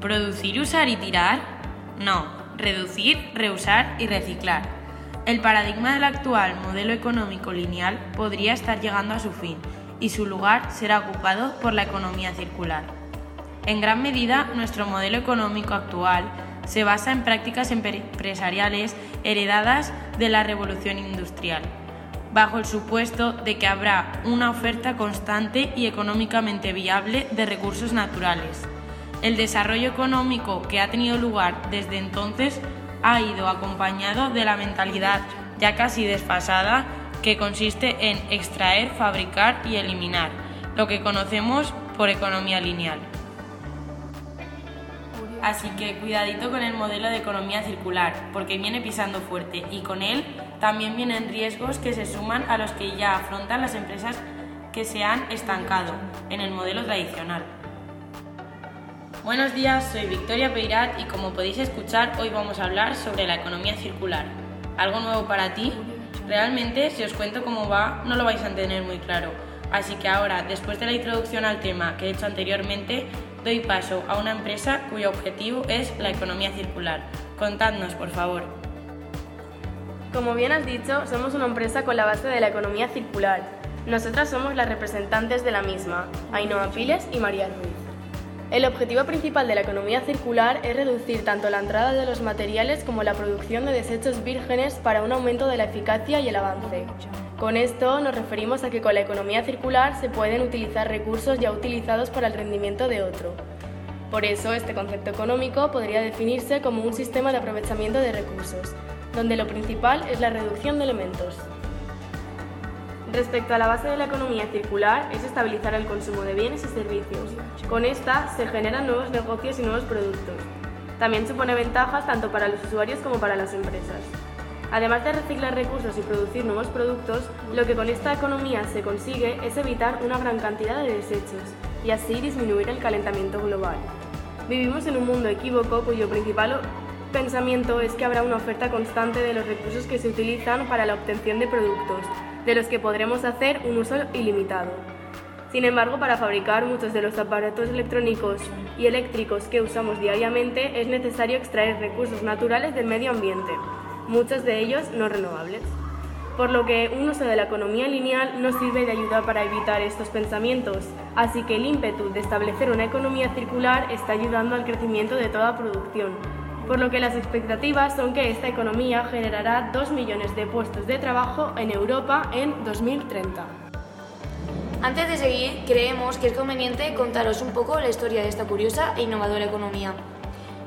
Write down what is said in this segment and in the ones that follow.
¿Producir, usar y tirar? No, reducir, reusar y reciclar. El paradigma del actual modelo económico lineal podría estar llegando a su fin y su lugar será ocupado por la economía circular. En gran medida, nuestro modelo económico actual se basa en prácticas empresariales heredadas de la revolución industrial, bajo el supuesto de que habrá una oferta constante y económicamente viable de recursos naturales. El desarrollo económico que ha tenido lugar desde entonces ha ido acompañado de la mentalidad ya casi desfasada que consiste en extraer, fabricar y eliminar, lo que conocemos por economía lineal. Así que cuidadito con el modelo de economía circular, porque viene pisando fuerte y con él también vienen riesgos que se suman a los que ya afrontan las empresas que se han estancado en el modelo tradicional. Buenos días, soy Victoria Peirat y como podéis escuchar hoy vamos a hablar sobre la economía circular. ¿Algo nuevo para ti? Realmente, si os cuento cómo va, no lo vais a entender muy claro. Así que ahora, después de la introducción al tema que he hecho anteriormente, doy paso a una empresa cuyo objetivo es la economía circular. Contadnos, por favor. Como bien has dicho, somos una empresa con la base de la economía circular. Nosotras somos las representantes de la misma, Ainhoa Piles y María Ruiz. El objetivo principal de la economía circular es reducir tanto la entrada de los materiales como la producción de desechos vírgenes para un aumento de la eficacia y el avance. Con esto nos referimos a que con la economía circular se pueden utilizar recursos ya utilizados para el rendimiento de otro. Por eso, este concepto económico podría definirse como un sistema de aprovechamiento de recursos, donde lo principal es la reducción de elementos. Respecto a la base de la economía circular es estabilizar el consumo de bienes y servicios. Con esta se generan nuevos negocios y nuevos productos. También supone ventajas tanto para los usuarios como para las empresas. Además de reciclar recursos y producir nuevos productos, lo que con esta economía se consigue es evitar una gran cantidad de desechos y así disminuir el calentamiento global. Vivimos en un mundo equívoco cuyo principal pensamiento es que habrá una oferta constante de los recursos que se utilizan para la obtención de productos, de los que podremos hacer un uso ilimitado. Sin embargo, para fabricar muchos de los aparatos electrónicos y eléctricos que usamos diariamente es necesario extraer recursos naturales del medio ambiente, muchos de ellos no renovables. Por lo que un uso de la economía lineal nos sirve de ayuda para evitar estos pensamientos, así que el ímpetu de establecer una economía circular está ayudando al crecimiento de toda producción, por lo que las expectativas son que esta economía generará 2 millones de puestos de trabajo en Europa en 2030. Antes de seguir, creemos que es conveniente contaros un poco la historia de esta curiosa e innovadora economía.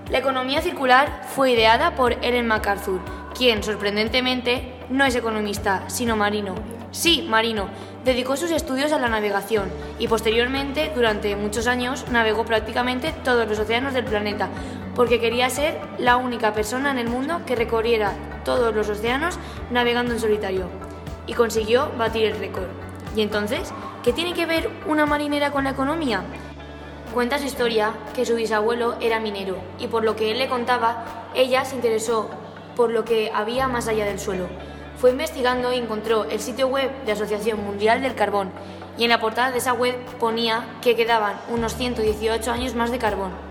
La economía circular fue ideada por Ellen MacArthur, quien, sorprendentemente, no es economista, sino marino. Sí, marino. Dedicó sus estudios a la navegación y posteriormente, durante muchos años, navegó prácticamente todos los océanos del planeta, porque quería ser la única persona en el mundo que recorriera todos los océanos navegando en solitario. Y consiguió batir el récord. ¿Y entonces? ¿Qué tiene que ver una marinera con la economía? Cuenta su historia que su bisabuelo era minero y por lo que él le contaba, ella se interesó por lo que había más allá del suelo. Fue investigando y encontró el sitio web de Asociación Mundial del Carbón y en la portada de esa web ponía que quedaban unos 118 años más de carbón.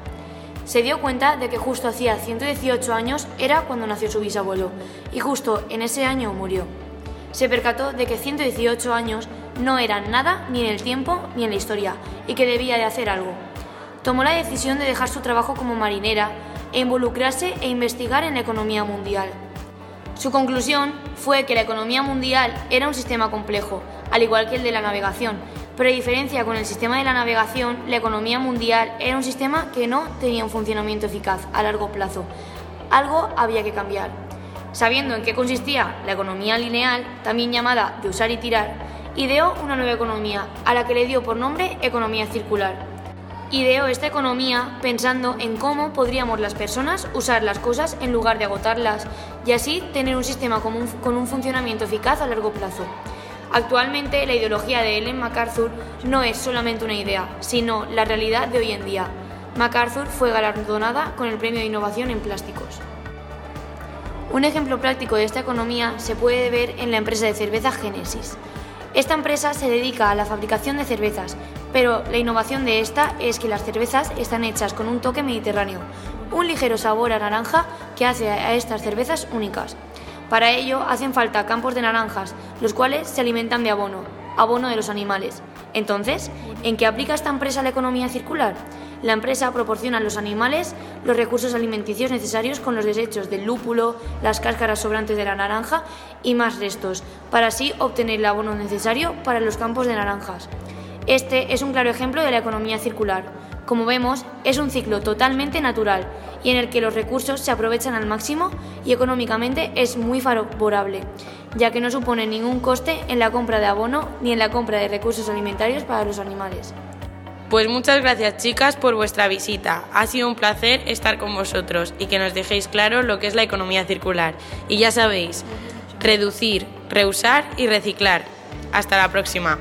Se dio cuenta de que justo hacía 118 años era cuando nació su bisabuelo y justo en ese año murió. Se percató de que 118 años no eran nada ni en el tiempo ni en la historia y que debía de hacer algo. Tomó la decisión de dejar su trabajo como marinera e involucrarse e investigar en la economía mundial. Su conclusión fue que la economía mundial era un sistema complejo, al igual que el de la navegación, pero a diferencia con el sistema de la navegación, la economía mundial era un sistema que no tenía un funcionamiento eficaz a largo plazo. Algo había que cambiar. Sabiendo en qué consistía la economía lineal, también llamada de usar y tirar, ideó una nueva economía, a la que le dio por nombre economía circular. Ideó esta economía pensando en cómo podríamos las personas usar las cosas en lugar de agotarlas y así tener un sistema con un, funcionamiento eficaz a largo plazo. Actualmente la ideología de Ellen MacArthur no es solamente una idea, sino la realidad de hoy en día. MacArthur fue galardonada con el Premio de Innovación en Plásticos. Un ejemplo práctico de esta economía se puede ver en la empresa de cerveza Genesis. Esta empresa se dedica a la fabricación de cervezas, pero la innovación de esta es que las cervezas están hechas con un toque mediterráneo, un ligero sabor a naranja que hace a estas cervezas únicas. Para ello hacen falta campos de naranjas, los cuales se alimentan de abono, abono de los animales. Entonces, ¿en qué aplica esta empresa la economía circular? La empresa proporciona a los animales los recursos alimenticios necesarios con los desechos del lúpulo, las cáscaras sobrantes de la naranja y más restos, para así obtener el abono necesario para los campos de naranjas. Este es un claro ejemplo de la economía circular. Como vemos, es un ciclo totalmente natural y en el que los recursos se aprovechan al máximo y económicamente es muy favorable, ya que no supone ningún coste en la compra de abono ni en la compra de recursos alimentarios para los animales. Pues muchas gracias chicas por vuestra visita. Ha sido un placer estar con vosotros y que nos dejéis claro lo que es la economía circular. Y ya sabéis, reducir, reusar y reciclar. Hasta la próxima.